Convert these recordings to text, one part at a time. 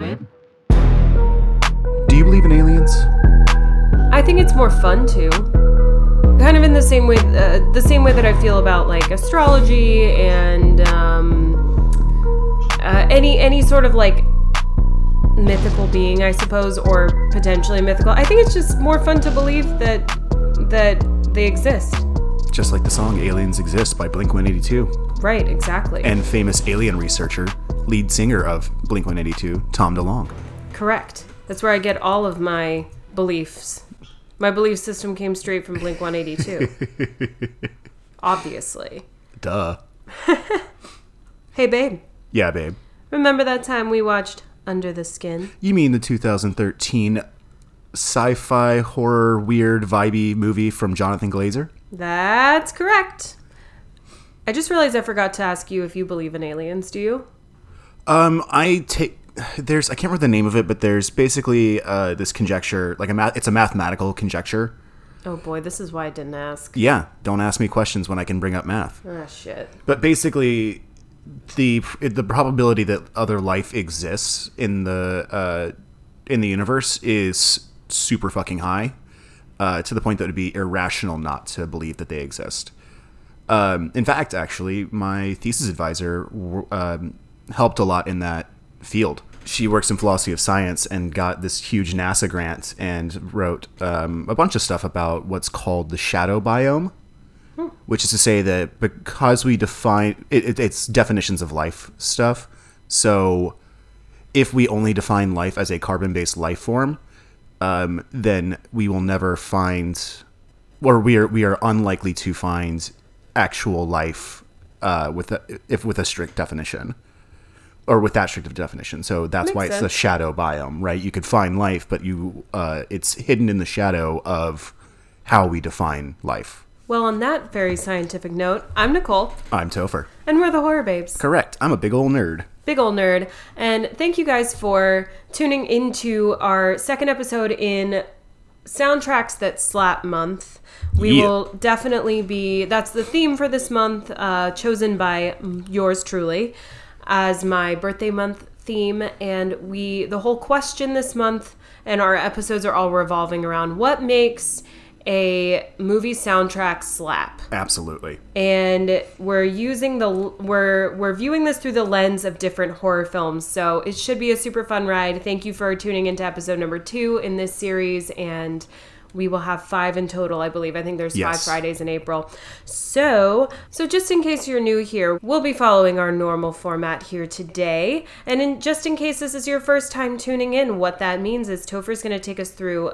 Yeah, babe. Do you believe in aliens? I think it's more fun too. Kind of in the same way, uh, the same way that I feel about like astrology and um, uh, any any sort of like mythical being, I suppose, or potentially mythical. I think it's just more fun to believe that that they exist. Just like the song Aliens Exist by Blink 182. Right, exactly. And famous alien researcher, lead singer of Blink 182, Tom DeLonge. Correct. That's where I get all of my beliefs. My belief system came straight from Blink 182. Obviously. Duh. Hey, babe. Yeah, babe. Remember that time we watched Under the Skin? You mean the 2013 sci fi horror weird vibey movie from Jonathan Glazer? That's correct. I just realized I forgot to ask you if you believe in aliens. Do you? Um, I take there's I can't remember the name of it, but there's basically uh, this conjecture, like a math, it's a mathematical conjecture. Oh boy, this is why I didn't ask. Yeah, don't ask me questions when I can bring up math. Ah, shit. But basically, the the probability that other life exists in the uh, in the universe is super fucking high, uh, to the point that it'd be irrational not to believe that they exist. Um, in fact, actually, my thesis advisor um, helped a lot in that field. She works in philosophy of science and got this huge NASA grant and wrote um, a bunch of stuff about what's called the shadow biome which is to say that because we define it, it, it's definitions of life stuff. So if we only define life as a carbon-based life form, um, then we will never find, or we are we are unlikely to find actual life uh, with a, if with a strict definition, or with that strict of definition. So that's Makes why it's the shadow biome, right? You could find life, but you uh, it's hidden in the shadow of how we define life. Well, on that very scientific note, I'm Nicole, I'm Topher. and we're the Horror Babes. Correct. I'm a big old nerd. Big old nerd. And thank you guys for tuning into our second episode in Soundtracks That Slap Month. We Yeah. will definitely be, that's the theme for this month, uh, chosen by yours truly as my birthday month theme. And we, the whole question this month and our episodes are all revolving around what makes a movie soundtrack slap Absolutely. and we're using the we're we're viewing this through the lens of different horror films so it should be a super fun ride thank you for tuning into episode number two in this series and we will have five in total i believe i think there's five fridays in april so so just in case you're new here we'll be following our normal format here today and in, just in case this is your first time tuning in what that means is topher's going to take us through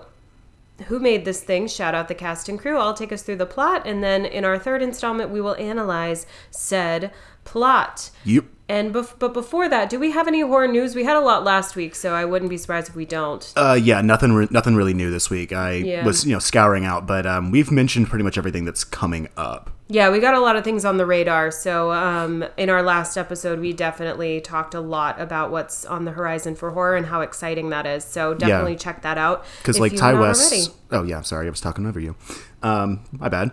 who made this thing. Shout out the cast and crew. I'll take us through the plot, and then in our third installment, we will analyze said plot. Yep. And bef- but before that, do we have any horror news? We had a lot last week, so I wouldn't be surprised if we don't. Uh, yeah, nothing, re- nothing really new this week. I Yeah. was, you know, scouring out, but um, we've mentioned pretty much everything that's coming up. Yeah, we got a lot of things on the radar. So um, in our last episode, we definitely talked a lot about what's on the horizon for horror and how exciting that is. So definitely check that out Because like Ti West. already. Oh yeah, I'm sorry, I was talking over you. Um, my bad.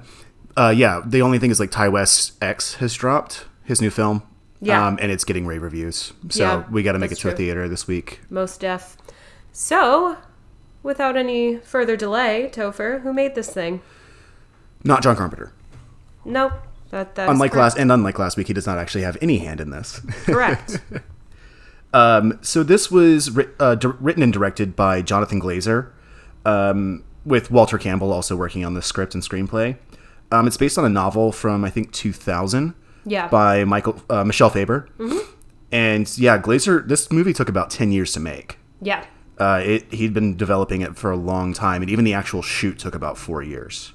Uh, yeah, the only thing is like Ti West X has dropped his new film. Yeah. Um, and it's getting rave reviews. So Yeah, we got to make it to a theater this week. Most deaf. So, without any further delay, Topher, who made this thing? Not John Carpenter. Nope. That that's Unlike correct. last and unlike last week, he does not actually have any hand in this. correct. Um, so this was writ- uh, di- written and directed by Jonathan Glazer, um, with Walter Campbell also working on the script and screenplay. Um, it's based on a novel from I think 2000 Yeah. by Michael uh, Michel Faber, and yeah, Glazer. This movie took about 10 years to make. yeah. Uh, it, he'd been developing it for a long time, and even the actual shoot took about four years.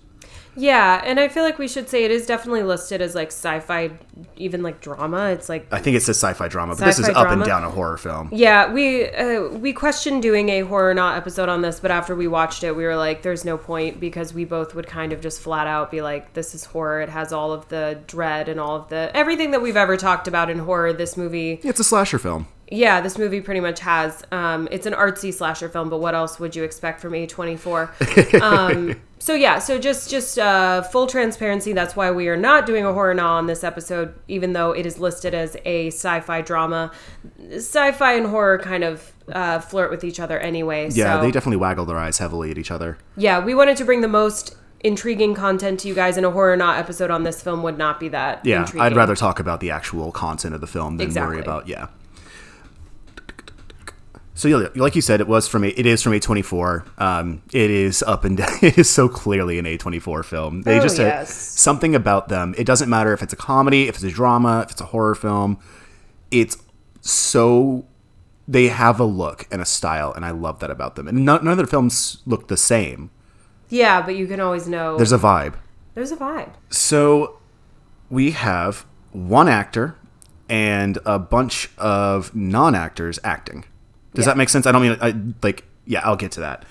Yeah, and I feel like we should say it is definitely listed as like sci-fi, even like drama. It's like I think it's a sci-fi drama, but this is Sci-fi up and down a horror film. yeah, we uh, we questioned doing a horror not episode on this, but after we watched it, we were like, "There's no point," because we both would kind of just flat out be like, "This is horror. It has all of the dread and all of the everything that we've ever talked about in horror." This movie It's a slasher film. Yeah, this movie pretty much has. Um, it's an artsy slasher film, but what else would you expect from A24? Um, so yeah, so just just uh, full transparency. That's why we are not doing a horror naw on this episode, even though it is listed as a sci-fi drama. Sci-fi and horror kind of uh, flirt with each other anyway. Yeah, so, they definitely waggle their eyes heavily at each other. yeah, we wanted to bring the most intriguing content to you guys, in a horror not episode on this film would not be that. Yeah, intriguing. I'd rather talk about the actual content of the film than Exactly. worry about yeah. So yeah, like you said, it was from a, it is from A24. Um, it is up and down. It is so clearly an A24 film. They Oh, just yes. something about them. It doesn't matter if it's a comedy, if it's a drama, if it's a horror film. It's so they have a look and a style, and I love that about them. And none, none of their films look the same. Yeah, but you can always know. There's a vibe. There's a vibe. So we have one actor and a bunch of non-actors acting. Does Yeah. that make sense? I don't mean I, like yeah, I'll get to that.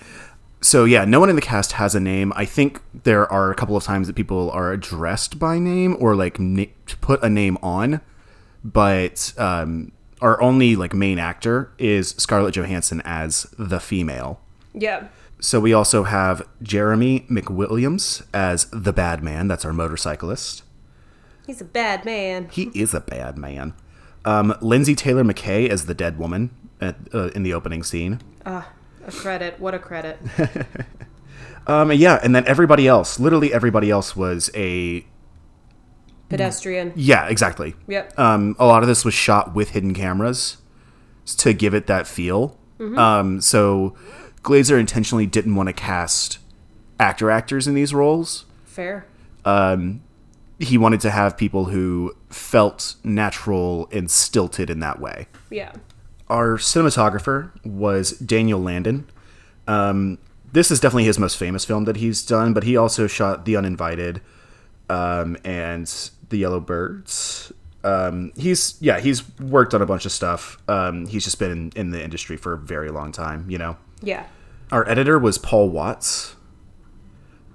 So yeah, no one in the cast has a name. I think there are a couple of times that people are addressed by name or like na- put a name on, but um, our only like main actor is Scarlett Johansson as the female. Yeah. So we also have Jeremy McWilliams as the bad man. That's our motorcyclist. He's a bad man. He is a bad man. Um, Lynsey Taylor Mackay as the dead woman at, uh, in the opening scene. Ah, a credit. What a credit. Um, yeah, and then everybody else, literally everybody else, was a Pedestrian. yeah, exactly. Yep. Um, a lot of this was shot with hidden cameras to give it that feel. Um, so Glazer intentionally didn't want to cast actor actors in these roles. Fair. Um, He wanted to have people who felt natural and stilted in that way. Yeah. Our cinematographer was Daniel Landin. Um, this is definitely his most famous film that he's done, but he also shot The Uninvited um, and The Yellow Birds. Um, he's yeah, he's worked on a bunch of stuff. Um, he's just been in, in the industry for a very long time, you know. Yeah. Our editor was Paul Watts.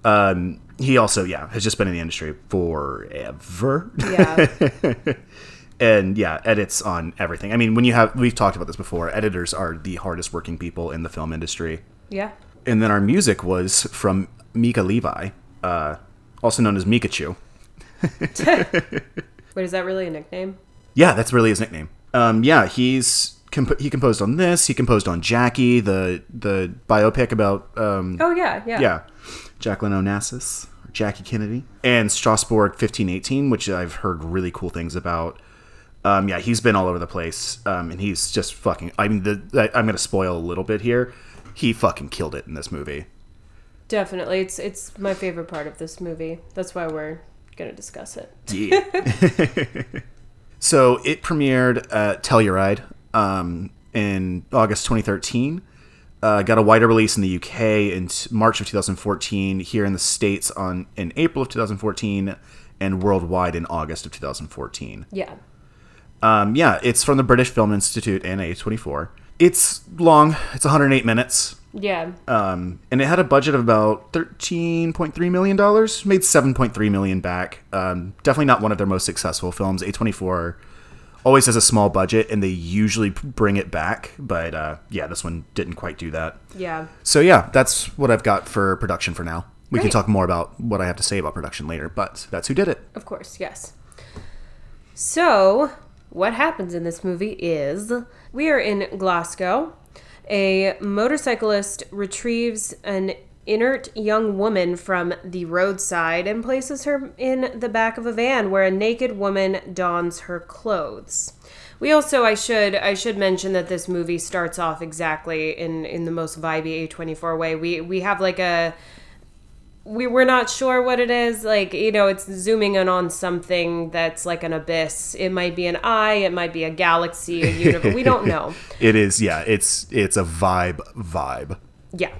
Um, he also yeah has just been in the industry forever. Yeah. and yeah, edits on everything. I mean, when you have we've talked about this before, editors are the hardest working people in the film industry. yeah. And then our music was from Mika Levi, uh, also known as Micachu. Wait, is that really a nickname? Yeah, that's really his nickname. Um, yeah, he's comp- he composed on this. He composed on Jackie, the the biopic about um, Oh yeah, yeah. yeah, Jacqueline Onassis, Jackie Kennedy, and Strasbourg 1518, which I've heard really cool things about. Um, yeah, he's been all over the place, um, and he's just fucking. I mean, the, I, I'm gonna spoil a little bit here. He fucking killed it in this movie. Definitely. It's it's my favorite part of this movie. That's why we're gonna discuss it. Yeah. so it premiered at Telluride um, in August 2013. Uh, got a wider release in the UK in March of 2014. Here in the states on in April of 2014, and worldwide in August of 2014. Yeah. Um, yeah, it's from the British Film Institute and A24. It's long. It's 108 minutes. Yeah. Um, and it had a budget of about thirteen point three million dollars. Made seven point three million back. Um, definitely not one of their most successful films. A twenty four always has a small budget, and they usually bring it back. But uh, yeah, this one didn't quite do that. Yeah. So yeah, that's what I've got for production for now. We can talk more about what I have to say about production later, but that's who did it. Of course, yes. So, what happens in this movie is we are in Glasgow. A motorcyclist retrieves an inert young woman from the roadside and places her in the back of a van where a naked woman dons her clothes. We also I should I should mention that this movie starts off exactly in in the most vibey A24 way. We we have like a we we're not sure what it is. Like you know it's zooming in on something that's like an abyss. It might be an eye it might be a galaxy a universe. We don't know. It is yeah, it's it's a vibe vibe. yeah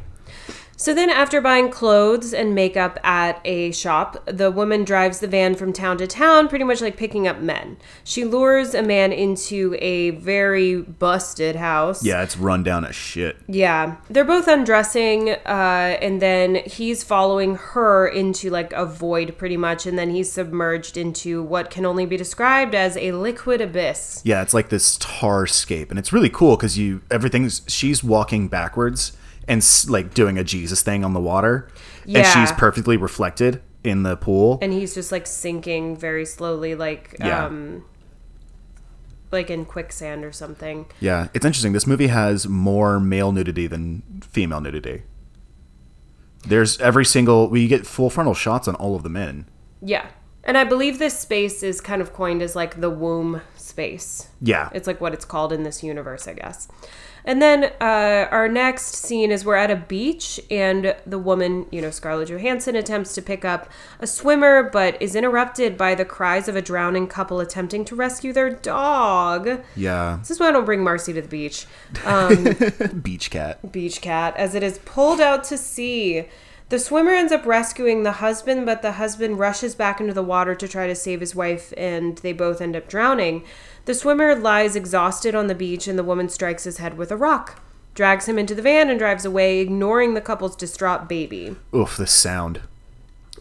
So then, after buying clothes and makeup at a shop, the woman drives the van from town to town, pretty much like picking up men. She lures a man into a very busted house. Yeah, it's run down as shit. Yeah. They're both undressing, uh, and then he's following her into like a void, pretty much, and then he's submerged into what can only be described as a liquid abyss. Yeah, it's like this tarscape, and it's really cool because you everything's she's walking backwards and like doing a Jesus thing on the water, and she's perfectly reflected in the pool. And he's just like sinking very slowly, like, Yeah. um, like in quicksand or something. Yeah, it's interesting. This movie has more male nudity than female nudity. There's every single we get full frontal shots on all of the men. Yeah. And I believe this space is kind of coined as like the womb space. Yeah, It's like what it's called in this universe, I guess. And then uh, our next scene is we're at a beach, and the woman, you know, Scarlett Johansson, attempts to pick up a swimmer, but is interrupted by the cries of a drowning couple attempting to rescue their dog. yeah. This is why I don't bring Marcy to the beach. Um, Beach cat. beach cat as it is pulled out to sea. The swimmer ends up rescuing the husband, but the husband rushes back into the water to try to save his wife, and they both end up drowning. The swimmer lies exhausted on the beach, and the woman strikes his head with a rock, drags him into the van, and drives away, ignoring the couple's distraught baby. Oof, the sound.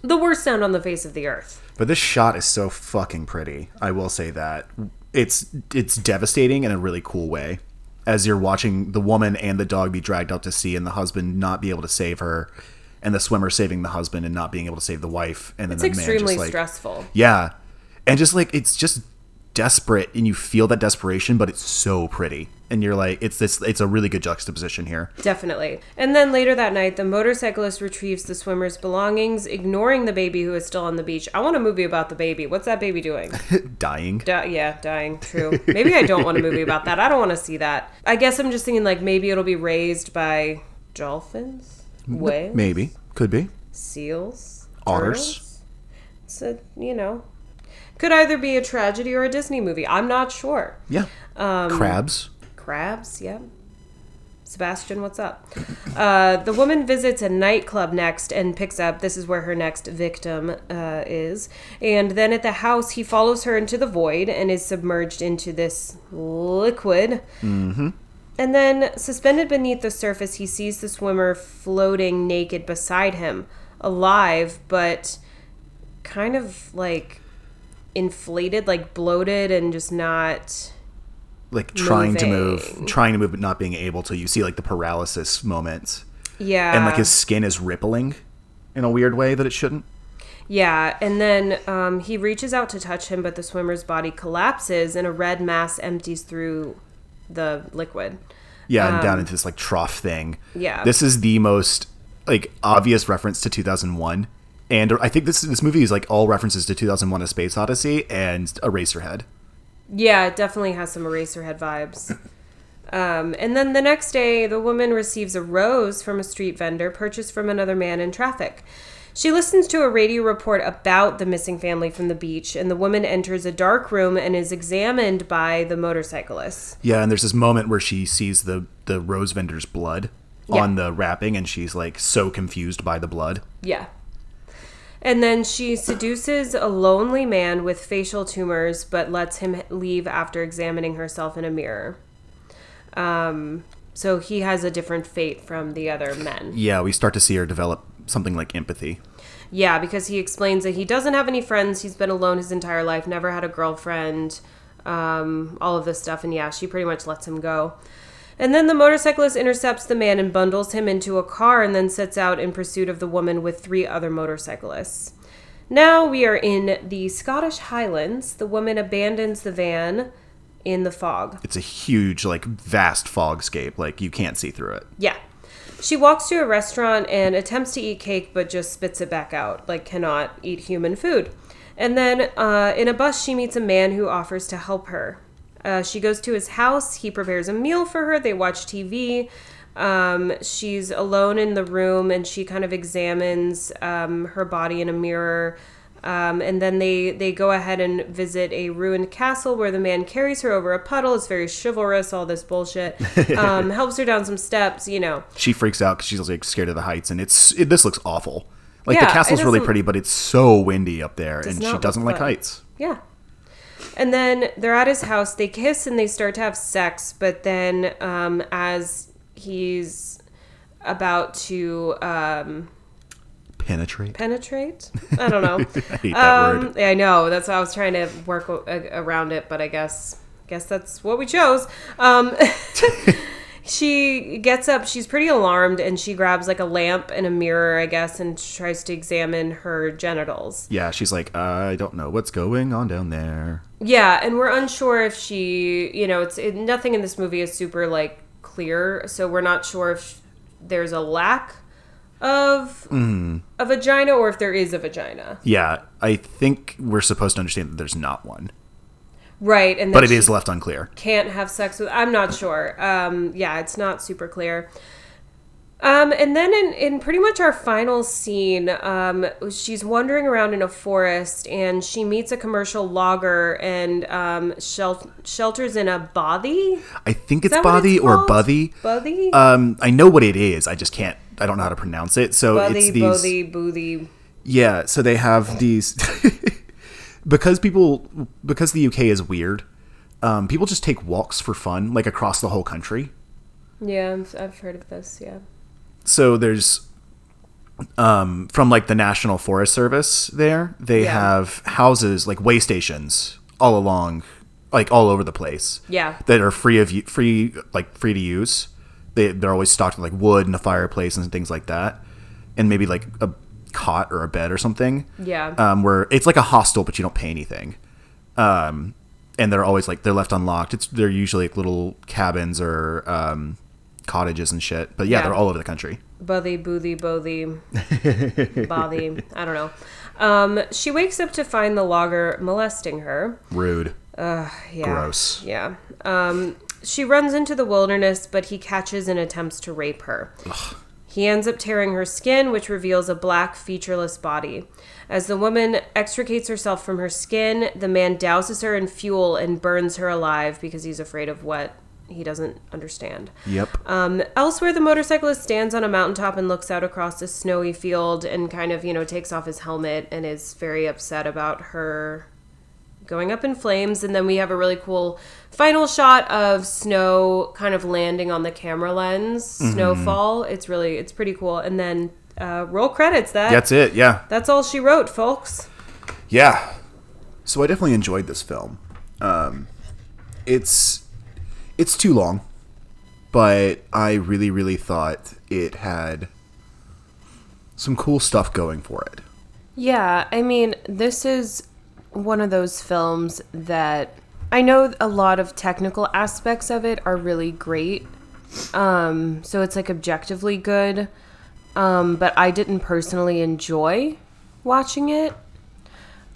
The worst sound on the face of the earth. But this shot is so fucking pretty. I will say that. It's it's devastating in a really cool way. As you're watching the woman and the dog be dragged out to sea and the husband not be able to save her and the swimmer saving the husband and not being able to save the wife and then It's the man extremely just like stressful. Yeah. And just like it's just desperate and you feel that desperation but it's so pretty. And you're like it's this it's a really good juxtaposition here. Definitely. And then later that night, the motorcyclist retrieves the swimmer's belongings, ignoring the baby who is still on the beach. I want a movie about the baby. What's that baby doing? Dying. Di- yeah, dying. True. Maybe I don't want a movie about that. I don't want to see that. I guess I'm just thinking like maybe it'll be raised by dolphins, whales, Maybe. Could be. seals, Otters. So you know, could either be a tragedy or a Disney movie. I'm not sure. Yeah. Um, Crabs. Crabs, yeah. Sebastian, what's up? Uh, the woman visits a nightclub next and picks up. This is where her next victim uh, is. And then at the house, he follows her into the void and is submerged into this liquid. Mm-hmm. And then, suspended beneath the surface, he sees the swimmer floating naked beside him, alive, but kind of like inflated, like bloated, and just not. like trying to move, trying to move, but not being able to. You see like the paralysis moment. Yeah. and like his skin is rippling in a weird way that it shouldn't. Yeah, and then um, he reaches out to touch him, but the swimmer's body collapses and a red mass empties through the liquid. Yeah, and down into this like trough thing. Um, Yeah. this is the most like obvious reference to 2001, and I think this this movie is like all references to 2001: A Space Odyssey and Eraserhead. Yeah, it definitely has some Eraserhead vibes. Um, and then the next day, the woman receives a rose from a street vendor purchased from another man in traffic. She listens to a radio report about the missing family from the beach, and the woman enters a dark room and is examined by the motorcyclist. Yeah, and there's this moment where she sees the the rose vendor's blood Yeah. on the wrapping, and she's like so confused by the blood. Yeah. And then she seduces a lonely man with facial tumors, but lets him leave after examining herself in a mirror. Um, so he has a different fate from the other men. Yeah, we start to see her develop something like empathy. Yeah, because he explains that he doesn't have any friends. He's been alone his entire life, never had a girlfriend, um, all of this stuff. And yeah, she pretty much lets him go. And then the motorcyclist intercepts the man and bundles him into a car and then sets out in pursuit of the woman with three other motorcyclists. Now we are in the Scottish Highlands. The woman abandons the van in the fog. It's a huge, like vast fogscape. Like you can't see through it. Yeah. She walks to a restaurant and attempts to eat cake, but just spits it back out, like cannot eat human food. And then uh, in a bus, she meets a man who offers to help her. Uh, she goes to his house. He prepares a meal for her. They watch TV. Um, she's alone in the room and she kind of examines um, her body in a mirror. Um, and then they they go ahead and visit a ruined castle where the man carries her over a puddle. It's very chivalrous, all this bullshit. Um, helps her down some steps, you know. She freaks out because she's like scared of the heights, and it's it, this looks awful. Like Yeah, the castle's really pretty, but it's so windy up there, and she doesn't like heights. Yeah. And then they're at his house. They kiss and they start to have sex. But then, um, as he's about to um, Penetrate. penetrate, I don't know. I hate that um, word. yeah, I know. That's why I was trying to work o- a- around it, but I guess guess that's what we chose. Um, she gets up. She's pretty alarmed, and she grabs like a lamp and a mirror, I guess, and tries to examine her genitals. Yeah, she's like, I don't know what's going on down there. Yeah, and we're unsure if she, you know, it's it, nothing in this movie is super like clear, so we're not sure if there's a lack of a vagina or if there is a vagina. Yeah, I think we're supposed to understand that there's not one, Right, and but it is left unclear. can't have sex with. I'm not sure. Um, yeah, it's not super clear. Um, and then in, in pretty much our final scene, um, she's wandering around in a forest and she meets a commercial logger and um, shel- shelters in a bothy. I think it's bothy or buthy. Bothy? Um, I know what it is. I just can't. I don't know how to pronounce it. So Bothy, it's these. bothy, boothie. Yeah, so they have these because people because the UK is weird. Um, people just take walks for fun, like across the whole country. Yeah, I've heard of this. Yeah. So there's um, from like the National Forest Service. There, they Yeah. have houses like way stations all along, like all over the place. Yeah. that are free of free like free to use. They they're always stocked with like wood and a fireplace and things like that, and maybe like a cot or a bed or something. Yeah. Um, where it's like a hostel, but you don't pay anything. Um, and they're always like they're left unlocked. It's they're usually like little cabins or um, cottages and shit. But yeah, Yeah. they're all over the country. Bothy, boothy, bothy, bothy. I don't know. Um, she wakes up to find the logger molesting her. Rude. Yeah. Gross. Yeah. Um, she runs into the wilderness, but he catches and attempts to rape her. He ends up tearing her skin, which reveals a black, featureless body. As the woman extricates herself from her skin, the man douses her in fuel and burns her alive because he's afraid of what he doesn't understand. Yep. Um, elsewhere, the motorcyclist stands on a mountaintop and looks out across a snowy field and kind of, you know, takes off his helmet and is very upset about her going up in flames. And then we have a really cool final shot of snow kind of landing on the camera lens, snowfall. It's really, it's pretty cool. And then uh, roll credits. That That's it. Yeah. that's all she wrote, folks. Yeah. So I definitely enjoyed this film. Um, it's it's too long, but I really really thought it had some cool stuff going for it. Yeah, I mean, this is one of those films that I know a lot of technical aspects of it are really great. Um, so it's like objectively good. Um, but I didn't personally enjoy watching it.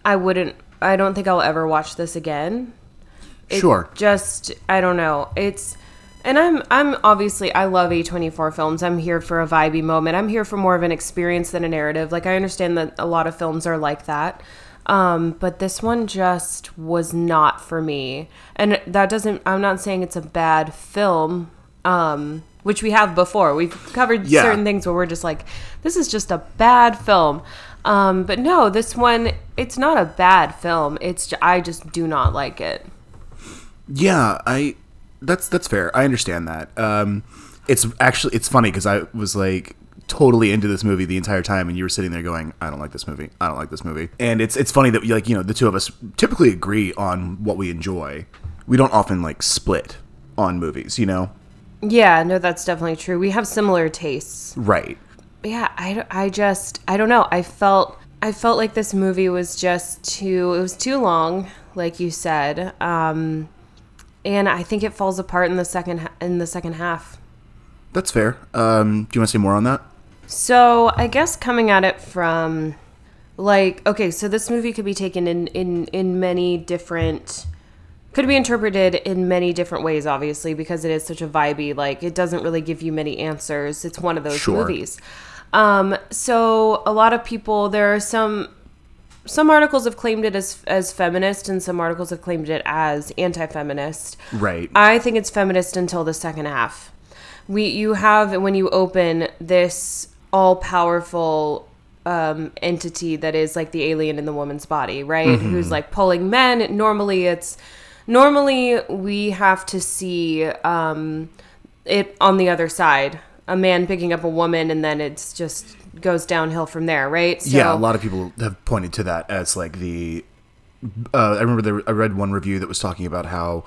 I wouldn't I don't think I'll ever watch this again. It Sure. Just I don't know. It's and I'm I'm obviously I love A24 films. I'm here for a vibey moment. I'm here for more of an experience than a narrative. Like I understand that a lot of films are like that. Um, but this one just was not for me. And that doesn't I'm not saying it's a bad film. Um, which we have before. We've covered Yeah. certain things where we're just like, this is just a bad film. Um, but no, this one, it's not a bad film. It's I just do not like it. Yeah, I that's that's fair. I understand that. Um, it's actually it's funny because I was like totally into this movie the entire time, and you were sitting there going, "I don't like this movie. I don't like this movie." And it's it's funny that like you know the two of us typically agree on what we enjoy. We don't often like split on movies, you know? Yeah, no, that's definitely true. We have similar tastes. Right. yeah I, I just i don't know i felt i felt like this movie was just too it was too long like you said um and i think it falls apart in the second in the second half That's fair. Um, do you want to say more on that? So i guess coming at it from like okay so this movie could be taken in in in many different could be interpreted in many different ways obviously because it is such a vibey like it doesn't really give you many answers it's one of those Sure. movies um so a lot of people there are some some articles have claimed it as as feminist and some articles have claimed it as anti-feminist. Right. I think it's feminist until the second half. We you have when you open this all powerful um, entity that is like the alien in the woman's body, right? Who's like pulling men. Normally, it's normally we have to see um, it on the other side, a man picking up a woman, and then it's just goes downhill from there, right? So, yeah, a lot of people have pointed to that as like the. Uh, I remember there, I read one review that was talking about how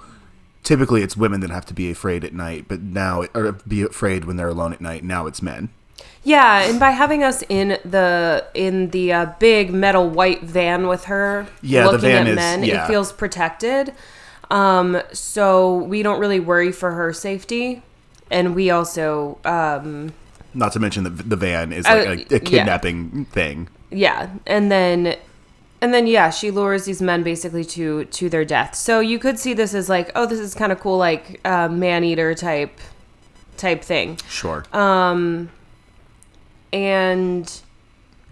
typically it's women that have to be afraid at night, but now or be afraid when they're alone at night. Now it's men. Yeah, and by having us in the in the uh, big metal white van with her, Yeah, the looking van at is- men, yeah. it feels protected. Um, so we don't really worry for her safety, and we also, um, Not to mention that the van is Uh, like a, a kidnapping thing. yeah, and then. And then yeah, she lures these men basically to to their death. So you could see this as like, oh, this is kind of cool, like uh, man eater type type thing. Sure. Uh, and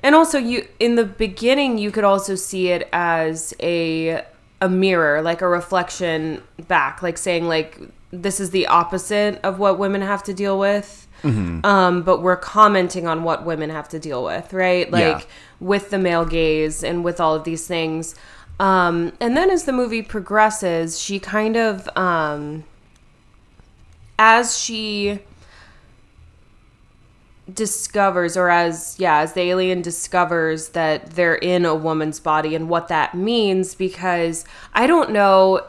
and also you in the beginning you could also see it as a a mirror like a reflection back like saying like this is the opposite of what women have to deal with. Um but we're commenting on what women have to deal with right? Like Yeah. with the male gaze and with all of these things. Um and then as the movie progresses she kind of um as she discovers or as yeah as the alien discovers that they're in a woman's body and what that means because i don't know.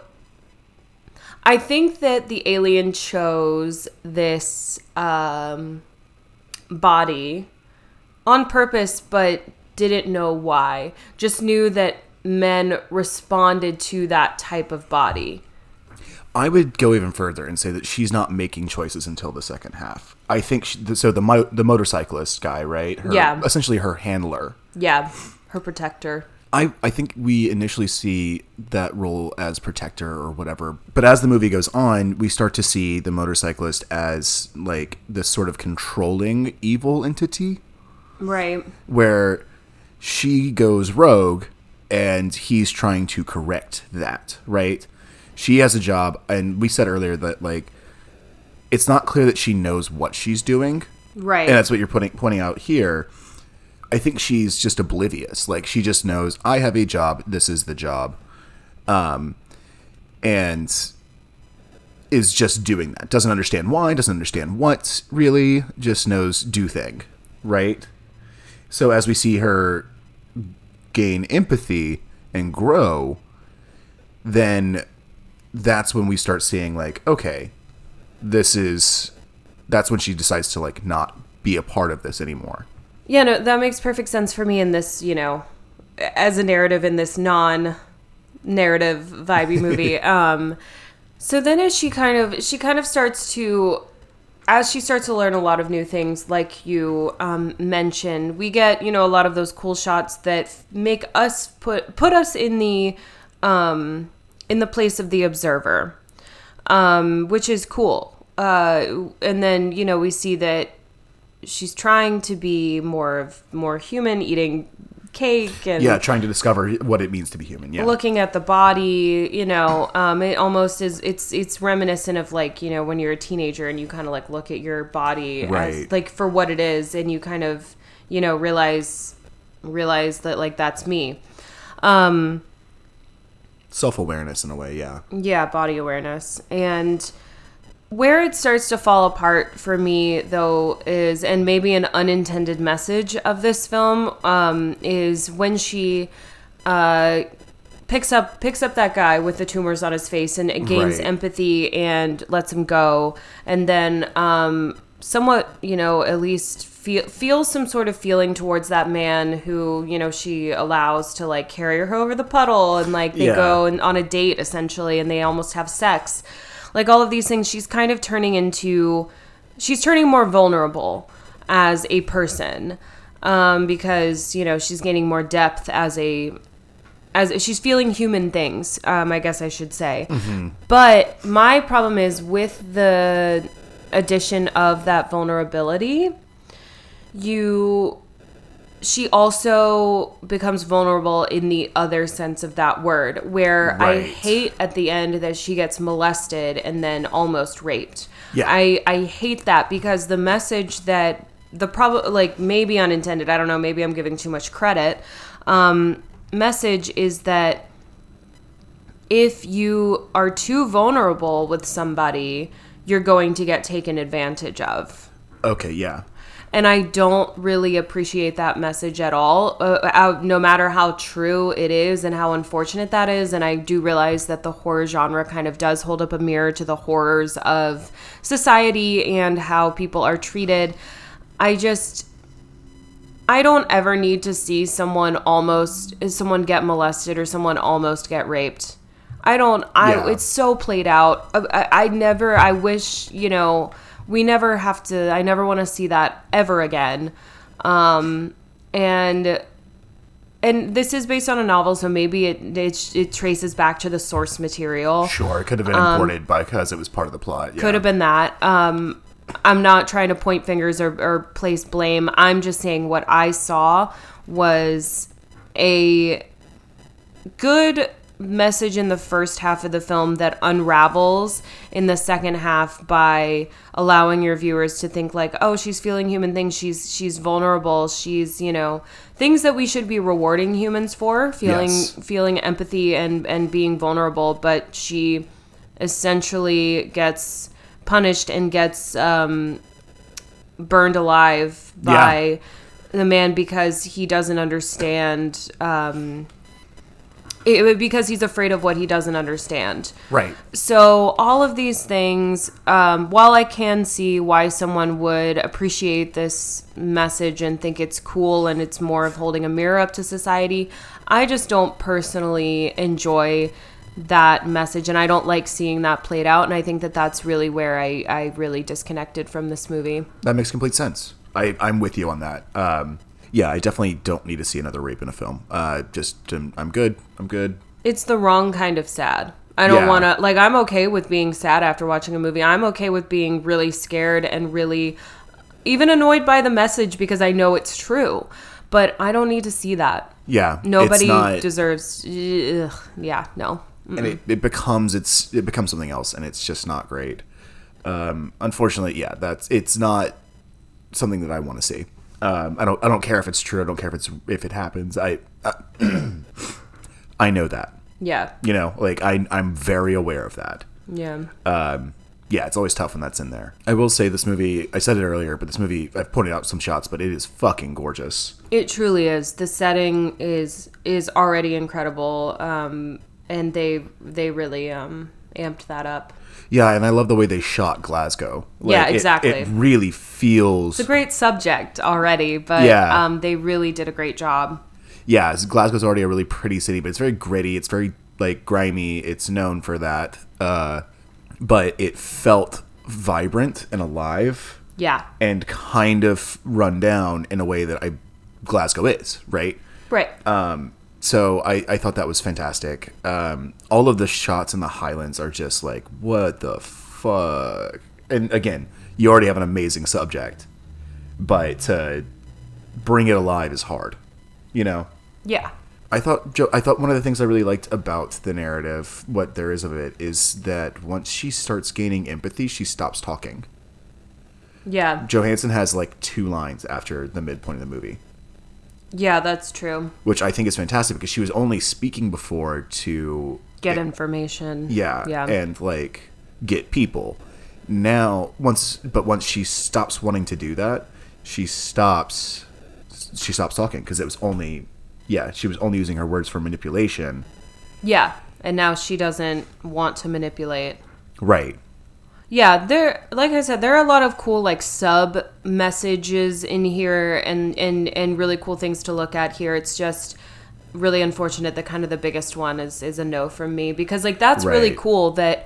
I think that the alien chose this um body on purpose but didn't know why. Just knew that men responded to that type of body. I would go even further and say that she's not making choices until the second half. I think she, so. The mo- the motorcyclist guy, right? Her, Yeah. Essentially, her handler. yeah her protector I, I think we initially see that role as protector or whatever. But as the movie goes on, we start to see the motorcyclist as like this sort of controlling evil entity right where she goes rogue and he's trying to correct that, right? She has a job and we said earlier that like it's not clear that she knows what she's doing. right And that's what you're putting pointing out here. I think she's just oblivious. Like she just knows I have a job. This is the job, um, and is just doing that. Doesn't understand why. Doesn't understand what really. Just knows do thing, right? So as we see her gain empathy and grow, then that's when we start seeing like okay, this is that's when she decides to like not be a part of this anymore. Yeah, no, that makes perfect sense for me in this, you know, as a narrative in this non narrative vibey movie. um so then as she kind of she kind of starts to as she starts to learn a lot of new things like you um, mentioned we get you know a lot of those cool shots that make us put put us in the um, in the place of the observer um, which is cool uh, and then you know we see that she's trying to be more of more human eating cake and Yeah, trying to discover what it means to be human. Yeah. looking at the body you know um, it almost is it's it's reminiscent of like you know when you're a teenager and you kind of like look at your body Right. as like for what it is and you kind of you know realize realize that like that's me um Self awareness in a way, yeah. yeah body awareness and where it starts to fall apart for me though is and maybe an unintended message of this film um, is when she uh, picks up picks up that guy with the tumors on his face and gains Right. empathy and lets him go and then um, somewhat you know at least feel feels some sort of feeling towards that man who you know she allows to like carry her over the puddle and like they Yeah. go and on a date essentially and they almost have sex like all of these things she's kind of turning into she's turning more vulnerable as a person um, because you know she's gaining more depth as a as she's feeling human things um, i guess i should say. But my problem is with the addition of that vulnerability you she also becomes vulnerable in the other sense of that word, where I hate at the end that she gets molested and then almost raped. Yeah. I, I hate that because the message that the problem, like maybe unintended, I don't know, maybe I'm giving too much credit. Um, message is that if you are too vulnerable with somebody, you're going to get taken advantage of Okay, yeah. And I don't really appreciate that message at all. Uh, uh, no matter how true it is and how unfortunate that is, and I do realize that the horror genre kind of does hold up a mirror to the horrors of society and how people are treated. I just I don't ever need to see someone almost someone get molested or someone almost get raped. I don't. I. Yeah. It's so played out. I, I, I never. I wish you know. We never have to. I never want to see that ever again. Um, and and this is based on a novel, so maybe it it, it traces back to the source material. Sure, it could have been imported because it was part of the plot. Yeah. Could have been that. Um, I'm not trying to point fingers or, or place blame. I'm just saying what I saw was a good message in the first half of the film that unravels in the second half by allowing your viewers to think like oh she's feeling human things she's she's vulnerable she's you know things that we should be rewarding humans for feeling Yes. feeling empathy and and being vulnerable but she essentially gets punished and gets um, burned alive by the man because he doesn't understand um, it, because he's afraid of what he doesn't understand Right. so all of these things um, while i can see why someone would appreciate this message and think it's cool and it's more of holding a mirror up to society i just don't personally enjoy that message and i don't like seeing that played out and i think that that's really where i, I really disconnected from this movie That makes complete sense. I, I'm with you on that. Um, yeah, I definitely don't need to see another rape in a film. Uh, just, um, I'm good. I'm good. it's the wrong kind of sad. I don't Yeah. want to like I'm okay with being sad after watching a movie. I'm okay with being really scared and really even annoyed by the message because I know it's true. But I don't need to see that. Yeah. Nobody not- deserves ugh, yeah, no. and it, it becomes it's it becomes something else and it's just not great um unfortunately yeah that's it's not something that i want to see um i don't i don't care if it's true i don't care if it's if it happens i i, I know that Yeah. you know like i i'm very aware of that Yeah. um yeah it's always tough when that's in there i will say this movie i said it earlier but this movie i've pointed out some shots but it is fucking gorgeous It truly is. The setting is is already incredible. Um and they they really um amped that up. Yeah and i love the way they shot glasgow Yeah, exactly. it, really feels It's a great subject already, but Yeah. um they really did a great job. yeah, Glasgow's already a really pretty city, but it's very gritty. It's very like grimy. It's known for that. Uh, but it felt vibrant and alive Yeah. and kind of run down in a way that I Glasgow is, right? Right. Um, so I, I thought that was fantastic. Um, all of the shots in the Highlands are just like, what the fuck? And again, you already have an amazing subject, but to bring it alive is hard, you know? yeah. I thought Joe. I thought one of the things I really liked about the narrative, what there is of it, is that once she starts gaining empathy, she stops talking. Yeah. Johansson has like two lines after the midpoint of the movie, Yeah, that's true. which I think is fantastic because she was only speaking before to Get information. yeah, Yeah. and like get people. Now, once but once she stops wanting to do that, she stops. She stops talking because it was only, yeah, she was only using her words for manipulation. yeah. And now she doesn't want to manipulate. Right. Yeah, there like I said, there are a lot of cool like sub messages in here and and and really cool things to look at here. It's just really unfortunate that kind of the biggest one is is a no from me because like that's really cool that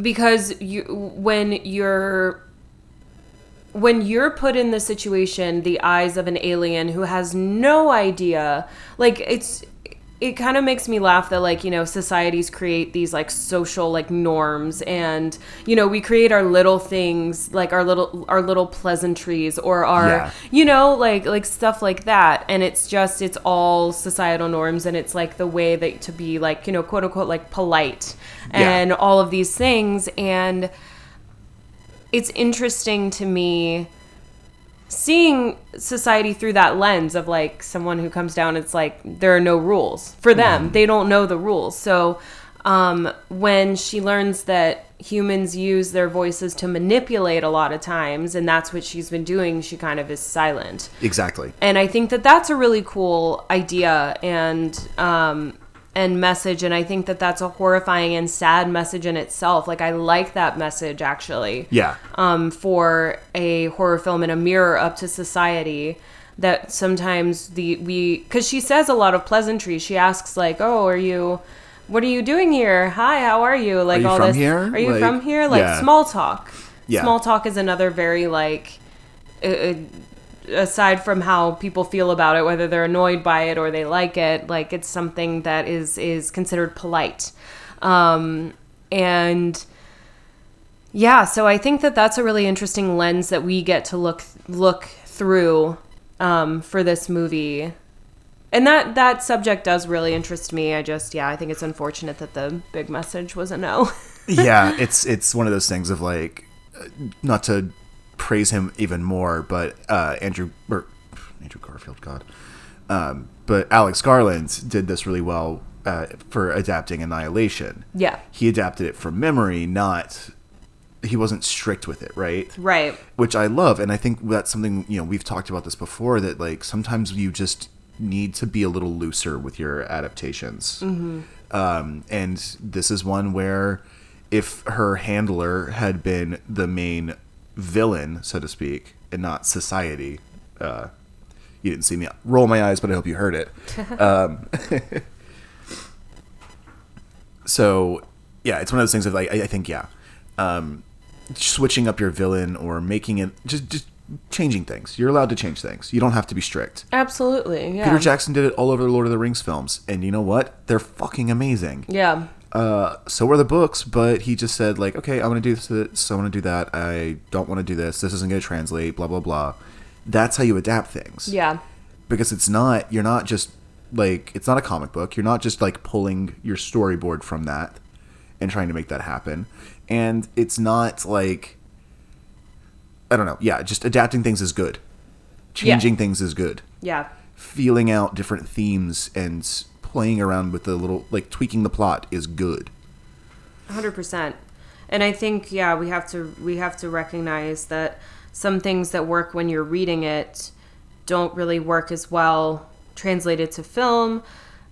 because you when you're when you're put in the situation the eyes of an alien who has no idea like it's it kind of makes me laugh that like you know societies create these like social like norms and you know we create our little things like our little our little pleasantries or our Yeah. you know like like stuff like that and it's just it's all societal norms and it's like the way that to be like you know quote unquote like polite Yeah. and all of these things and it's interesting to me seeing society through that lens of like someone who comes down it's like there are no rules for them. They don't know the rules. So um, when she learns that humans use their voices to manipulate a lot of times and that's what she's been doing she kind of is silent. Exactly. and I think that that's a really cool idea and um, and message, and I think that that's a horrifying and sad message in itself. Like I like that message actually. Yeah. Um, for a horror film and a mirror up to society. That sometimes the we because she says a lot of pleasantries. She asks like, "Oh, are you?" What are you doing here? Hi, how are you? Like are you all from this. here? Are you Like, from here? Like yeah. small talk. Yeah. Small talk is another very like uh, uh, aside from how people feel about it whether they're annoyed by it or they like it like it's something that is is considered polite. Um and yeah so i think that that's a really interesting lens that we get to look look through um for this movie. And that that subject does really interest me. I just yeah i think it's unfortunate that the big message was a no. Yeah, it's it's one of those things of like, uh, not to praise him even more, but uh, Andrew or Andrew Garfield, God, um, but Alex Garland did this really well uh, for adapting Annihilation. yeah He adapted it from memory, not he wasn't strict with it, right? right which I love, and I think that's something you know we've talked about this before. That like sometimes you just need to be a little looser with your adaptations, um, and this is one where if her handler had been the main villain, so to speak, and not society, uh, you didn't see me roll my eyes, but I hope you heard it. um, so yeah, it's one of those things of like I, I think yeah, um, switching up your villain or making it just just changing things. You're allowed to change things. You don't have to be strict. absolutely yeah Peter Jackson did it all over the Lord of the Rings films, and you know what? They're fucking amazing. yeah Uh, so were the books, but he just said like, okay, I'm gonna do this, so I want to do that. I don't want to do this. This isn't gonna translate. Blah blah blah. That's how you adapt things yeah because it's not you're not just like it's not a comic book you're not just like pulling your storyboard from that and trying to make that happen and it's not like i don't know yeah just adapting things is good changing things is good yeah feeling out different themes and playing around with the little like tweaking the plot is good hundred percent. And I think yeah, we have to we have to recognize that some things that work when you're reading it don't really work as well translated to film,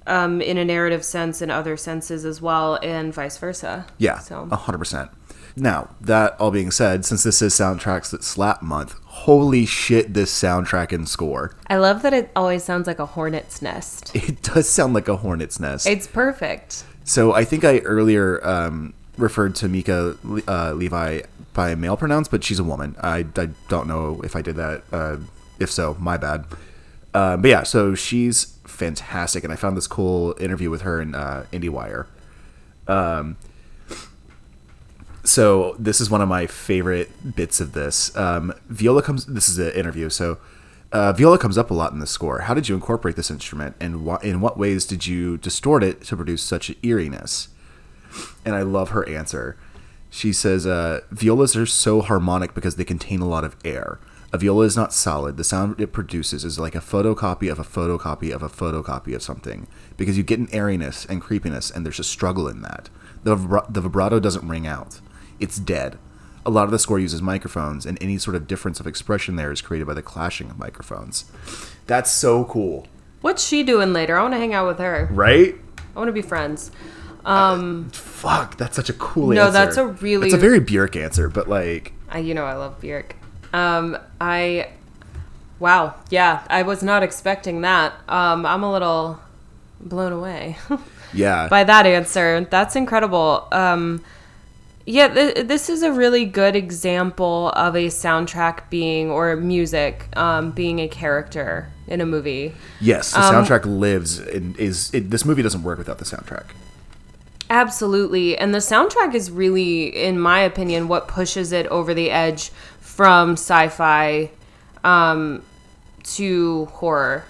um, in a narrative sense and other senses as well, and vice versa. yeah So a 100% now that all being said since this is soundtracks that slap month holy shit this soundtrack and score I love that it always sounds like a hornet's nest. it does sound like a hornet's nest It's perfect. So I think I earlier um, referred to Mica uh, Levi by male pronouns, but she's a woman. I, I don't know if I did that. Uh, if so, my bad. Uh, but yeah, so she's fantastic, and I found this cool interview with her in uh, IndieWire. Um, so this is one of my favorite bits of this. Um, Viola comes. This is an interview. So uh, viola comes up a lot in the score. How did you incorporate this instrument, and wh- in what ways did you distort it to produce such eeriness? And I love her answer. She says, uh, "Violas are so harmonic because they contain a lot of air. A viola is not solid. The sound it produces is like a photocopy of a photocopy of a photocopy of something because you get an airiness and creepiness, and there's a struggle in that. The, vibra- the vibrato doesn't ring out; it's dead. A lot of the score uses microphones, and any sort of difference of expression there is created by the clashing of microphones. That's so cool, What's she doing later? I want to hang out with her. right? I want to be friends. um Fuck, that's such a cool No, answer. No, that's a really- It's a very Bjork answer, but like, I, you know, I love Björk. Um, I, wow, yeah, I was not expecting that. Um, I'm a little blown away yeah, by that answer. That's incredible. Um, yeah, th- this is a really good example of a soundtrack being or music um, being a character in a movie. Yes, the Um, soundtrack lives and is it, this movie doesn't work without the soundtrack. Absolutely. And the soundtrack is really, in my opinion, what pushes it over the edge from sci fi um, to horror.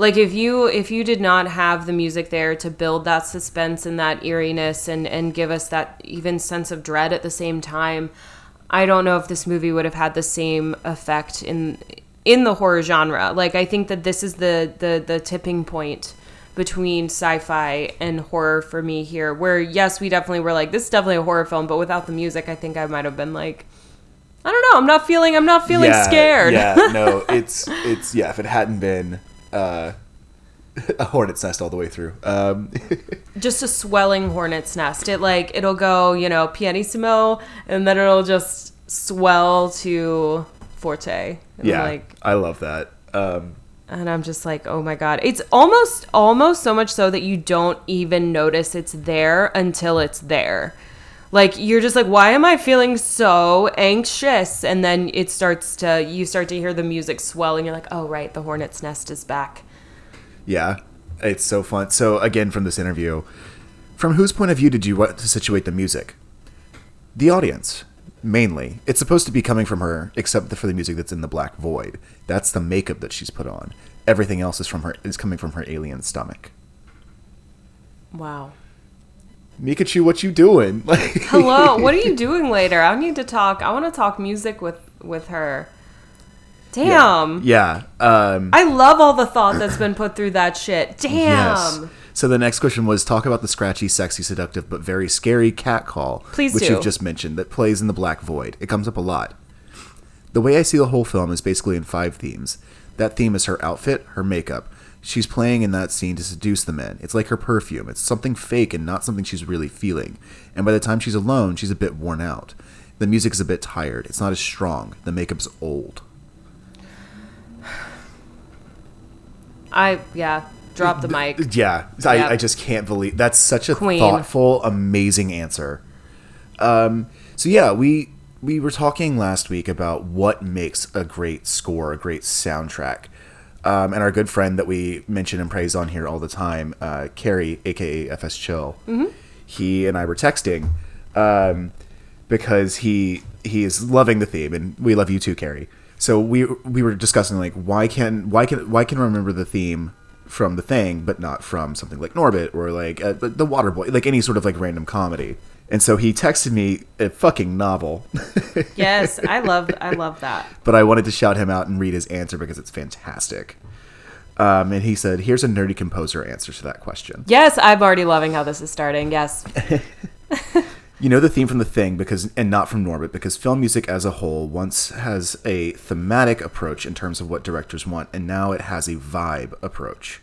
Like if you if you did not have the music there to build that suspense and that eeriness and, and give us that even sense of dread at the same time, I don't know if this movie would have had the same effect in in the horror genre. Like I think that this is the the the tipping point between sci-fi and horror for me here where yes we definitely were like this is definitely a horror film but without the music i think i might have been like i don't know i'm not feeling i'm not feeling scared Yeah, no, it's it's yeah. If it hadn't been uh, a hornet's nest all the way through, um, just a swelling hornet's nest. It like it'll go you know pianissimo and then it'll just swell to forte. And yeah, like I love that. Um, and i'm just like oh my god. It's almost almost so much so that you don't even notice it's there until it's there like you're just like why am i feeling so anxious and then it starts to you start to hear the music swell and you're like oh right the hornet's nest is back yeah, it's so fun. So again, from this interview, from whose point of view did you want to situate the music? The audience, mainly. It's supposed to be coming from her, except for the music that's in the Black Void. That's the makeup that she's put on. Everything else is from her is coming from her alien stomach. wow Micachu, what you doing? Like, hello what are you doing later i need to talk i want to talk music with with her damn yeah. Um, i love all the thought that's been put through that shit damn Yes. So the next question was talk about the scratchy, sexy, seductive, but very scary cat call, Please which do. you've just mentioned, that plays in the Black Void. It comes up a lot. The way I see the whole film is basically in five themes. That theme is her outfit, her makeup. She's playing in that scene to seduce the men. It's like her perfume. It's something fake and not something she's really feeling. And by the time she's alone, she's a bit worn out. The music is a bit tired. It's not as strong. The makeup's old. i yeah drop the mic Yeah, I, Yep. I just can't believe that's such a Queen. thoughtful, amazing answer. Um, so yeah, we we were talking last week about what makes a great score, a great soundtrack, um, and our good friend that we mention and praise on here all the time, uh, Carrie, aka FS Chill. He and I were texting um, because he he is loving the theme, and we love you too, Carrie. So we we were discussing like why can why can why can I remember the theme from the thing, but not from something like Norbit or like uh, the the Waterboy, like any sort of like random comedy. And so he texted me a fucking novel, yes i love i love that but I wanted to shout him out and read his answer because it's fantastic. Um, and he said, "Here's a nerdy composer answer to that question." Yes, I'm already loving how this is starting. Yes. You know the theme from the thing because and not from Norbit because film music as a whole once has a thematic approach in terms of what directors want and now it has a vibe approach.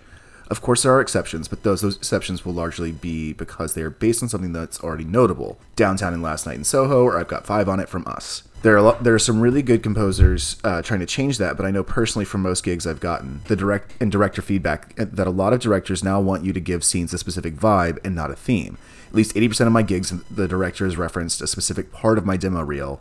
Of course there are exceptions, but those, those exceptions will largely be because they are based on something that's already notable. Downtown and Last Night in Soho or I've Got 5 on it from us. There are there are some really good composers uh, trying to change that, but I know personally from most gigs I've gotten the direct and director feedback uh, that a lot of directors now want you to give scenes a specific vibe and not a theme. At least 80% of my gigs, the director has referenced a specific part of my demo reel.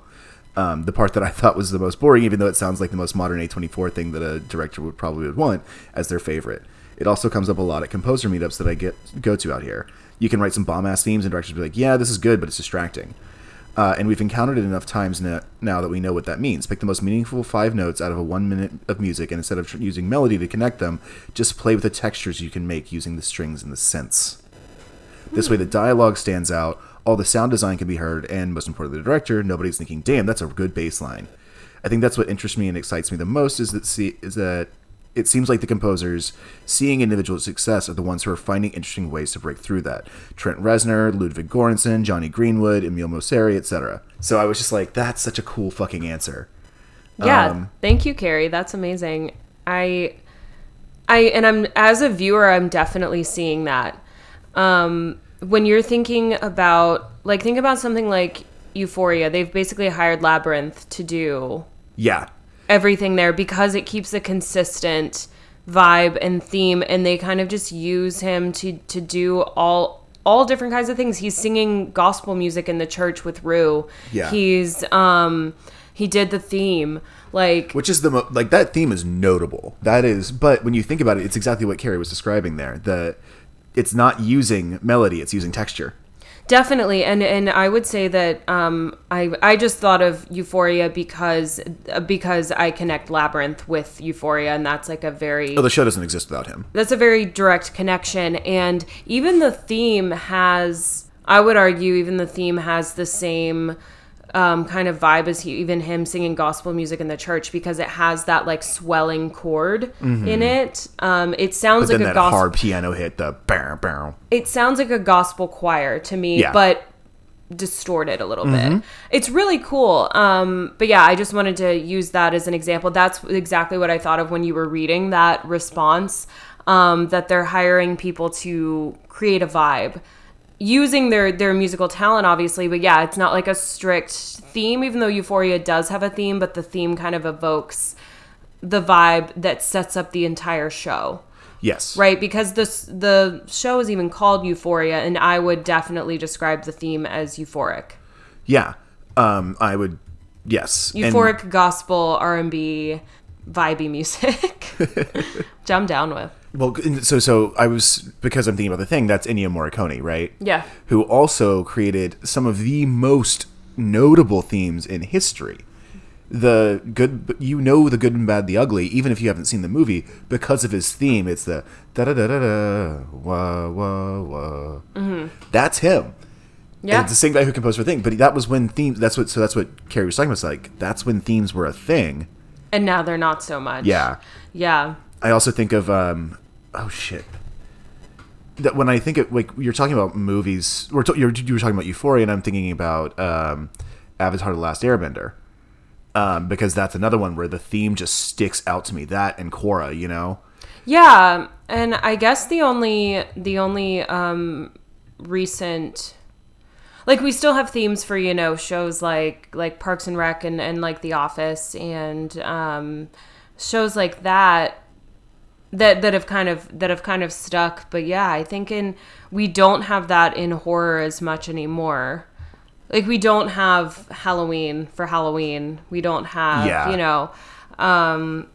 Um, the part that I thought was the most boring, even though it sounds like the most modern A24 thing that a director would probably would want as their favorite. It also comes up a lot at composer meetups that I get go to out here. You can write some bomb ass themes, and directors will be like, "Yeah, this is good, but it's distracting." Uh, and we've encountered it enough times na- now that we know what that means. Pick the most meaningful five notes out of a one minute of music, and instead of tr- using melody to connect them, just play with the textures you can make using the strings and the synths. This way, the dialogue stands out, all the sound design can be heard, and most importantly, the director, nobody's thinking, "Damn, that's a good bass line." I think that's what interests me and excites me the most is that see is that it seems like the composers seeing individual success are the ones who are finding interesting ways to break through that. Trent Reznor, Ludwig Göransson, Jonny Greenwood, Emile Mosseri, etc. So I was just like, that's such a cool fucking answer. Yeah. Um, thank you, Carrie. That's amazing. I, I, and I'm as a viewer, I'm definitely seeing that. Um, when you're thinking about, like, think about something like Euphoria. They've basically hired Labrinth to do Yeah, everything there because it keeps a consistent vibe and theme and they kind of just use him to to do all all different kinds of things. He's singing gospel music in the church with Rue. Yeah. He's um he did the theme. Like Which is the mo- like that theme is notable. That is, but when you think about it, it's exactly what Carrie was describing there. The it's not using melody; it's using texture. Definitely, and and I would say that um, I I just thought of Euphoria because because I connect Labrinth with Euphoria, and that's like a very Oh, the show doesn't exist without him. that's a very direct connection, and even the theme has I would argue even the theme has the same um, kind of vibe as he, even him singing gospel music in the church because it has that like swelling chord in it. Um, it sounds Mm-hmm. Like a gospel. hard piano hit, the barrel. it sounds like a gospel choir to me, Yeah. but distorted a little bit. It's really cool. Um, but yeah, I just wanted to use that as an example. That's exactly what I thought of when you were reading that response. Um, that they're hiring people to create a vibe using their their musical talent obviously but yeah it's not like a strict theme even though euphoria does have a theme but the theme kind of evokes the vibe that sets up the entire show Yes. right because this the show is even called euphoria and i would definitely describe the theme as euphoric Yeah. Um, I would. Yes. And- euphoric gospel r&b vibey music which i'm down with well, so so I was because I'm thinking about the thing. That's Ennio Morricone, right? yeah Who also created some of the most notable themes in history. The good, you know, the good and bad, the ugly. Even if you haven't seen the movie, because of his theme, it's the da da da da da wah wah wah. That's him. And yeah it's the same guy who composed for Thing, but that was when themes. That's what. So that's what Carrie was talking about. It's like that's when themes were a thing. and now they're not so much Yeah. yeah I also think of um, oh shit. That when I think of like you're talking about movies, we're to, you're, you were talking about Euphoria, and I'm thinking about um, Avatar: The Last Airbender, um, because that's another one where the theme just sticks out to me. That and Korra, you know. Yeah, and I guess the only the only um recent like we still have themes for, you know, shows like like Parks and Rec and and like The Office and um shows like that that that have kind of that have kind of stuck, but yeah, I think in we don't have that in horror as much anymore. Like we don't have Halloween for Halloween. We don't have, Yeah. you know, um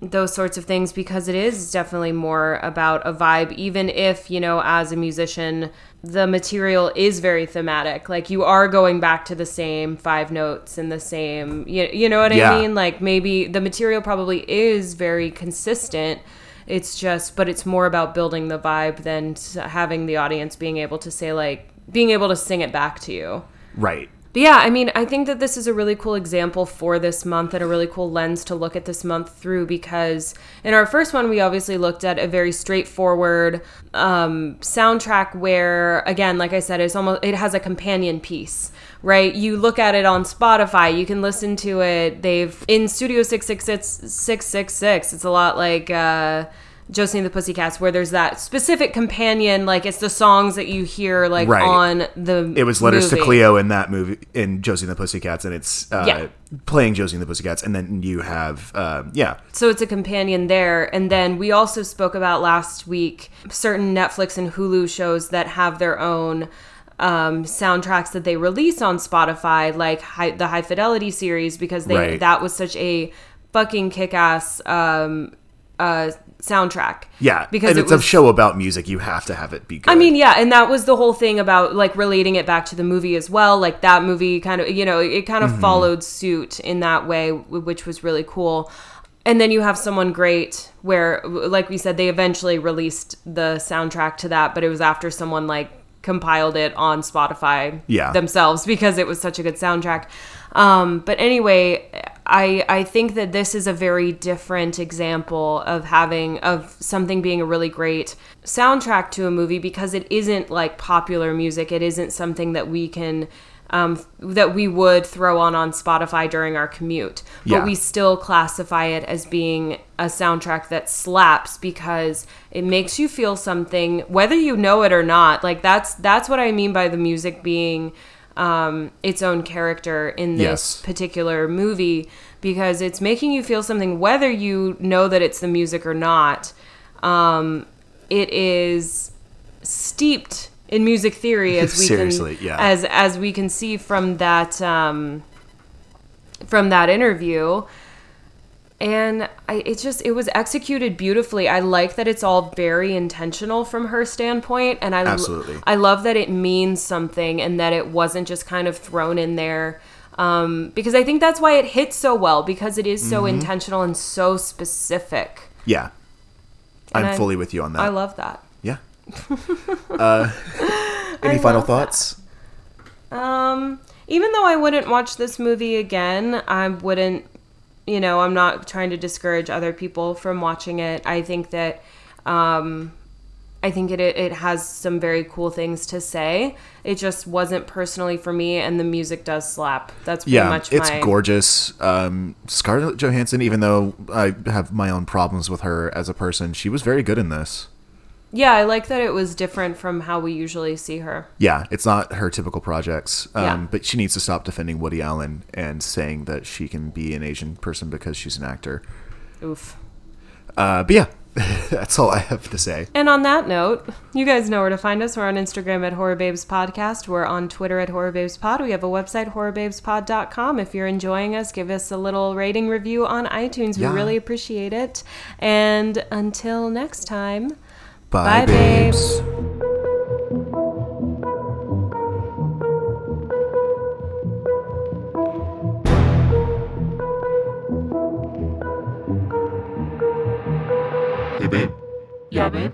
those sorts of things because it is definitely more about a vibe even if you know as a musician the material is very thematic like you are going back to the same five notes and the same you, you know what Yeah. i mean like maybe the material probably is very consistent it's just but it's more about building the vibe than having the audience being able to say like being able to sing it back to you Right. but yeah, I mean, I think that this is a really cool example for this month and a really cool lens to look at this month through because in our first one, we obviously looked at a very straightforward um, soundtrack where, again, like I said, it's almost it has a companion piece, right? You look at it on Spotify, you can listen to it. They've in Studio 666, 666 it's a lot like. Uh, Josie and the Pussycats, where there's that specific companion, like it's the songs that you hear like Right. on the. It was Letters to. Cleo in that movie in Josie and the Pussycats, and it's uh, Yeah. playing Josie and the Pussycats, and then you have uh, yeah, So it's a companion there. And then we also spoke about last week certain Netflix and Hulu shows that have their own um, soundtracks that they release on Spotify, like high, the High Fidelity series, because they Right. that was such a fucking kick ass um, uh, soundtrack. yeah, Because and it it's was- a show about music. You have to have it be good. I mean, yeah, and that was the whole thing about like relating it back to the movie as well. Like that movie kind of, you know, it kind of followed suit in that way, which was really cool. And then you have someone great where, like we said, they eventually released the soundtrack to that, but it was after someone like compiled it on Spotify Yeah. themselves because it was such a good soundtrack. Um, but anyway, I I think that this is a very different example of having of something being a really great soundtrack to a movie because it isn't like popular music. It isn't something that we can um, that we would throw on on Spotify during our commute, but Yeah. we still classify it as being a soundtrack that slaps because it makes you feel something whether you know it or not. Like that's that's what I mean by the music being um, its own character in this Yes. particular movie because it's making you feel something whether you know that it's the music or not. Um, it is steeped in music theory as we Seriously, can yeah. as as we can see from that um, from that interview and I, it just it was executed beautifully. I like that it's all very intentional from her standpoint, and I Absolutely. I love that it means something and that it wasn't just kind of thrown in there. Um, because I think that's why it hits so well because it is so Mm-hmm. intentional and so specific. Yeah. I'm I- fully with you on that. I love that. Uh, any final love that. thoughts? Um, even though I wouldn't watch this movie again, I wouldn't, you know, I'm not trying to discourage other people from watching it. I think that, um, I think it, it has some very cool things to say. It just wasn't personally for me, and the music does slap. That's pretty Yeah, much it's my. gorgeous. Um, Scarlett Johansson, even though I have my own problems with her as a person, she was very good in this. Yeah, I like that it was different from how we usually see her. Yeah, it's not her typical projects. Um, Yeah. But she needs to stop defending Woody Allen and saying that she can be an Asian person because she's an actor. Oof. Uh, but yeah, that's all I have to say. And on that note, you guys know where to find us. We're on Instagram at Horror Babes Podcast. We're on Twitter at Horror Babes Pod. We have a website, horrorbabespod.com. If you're enjoying us, give us a little rating review on iTunes. We Yeah. really appreciate it. And until next time, Bye, Bye, babes. babes. Hey babe. Yeah, babe.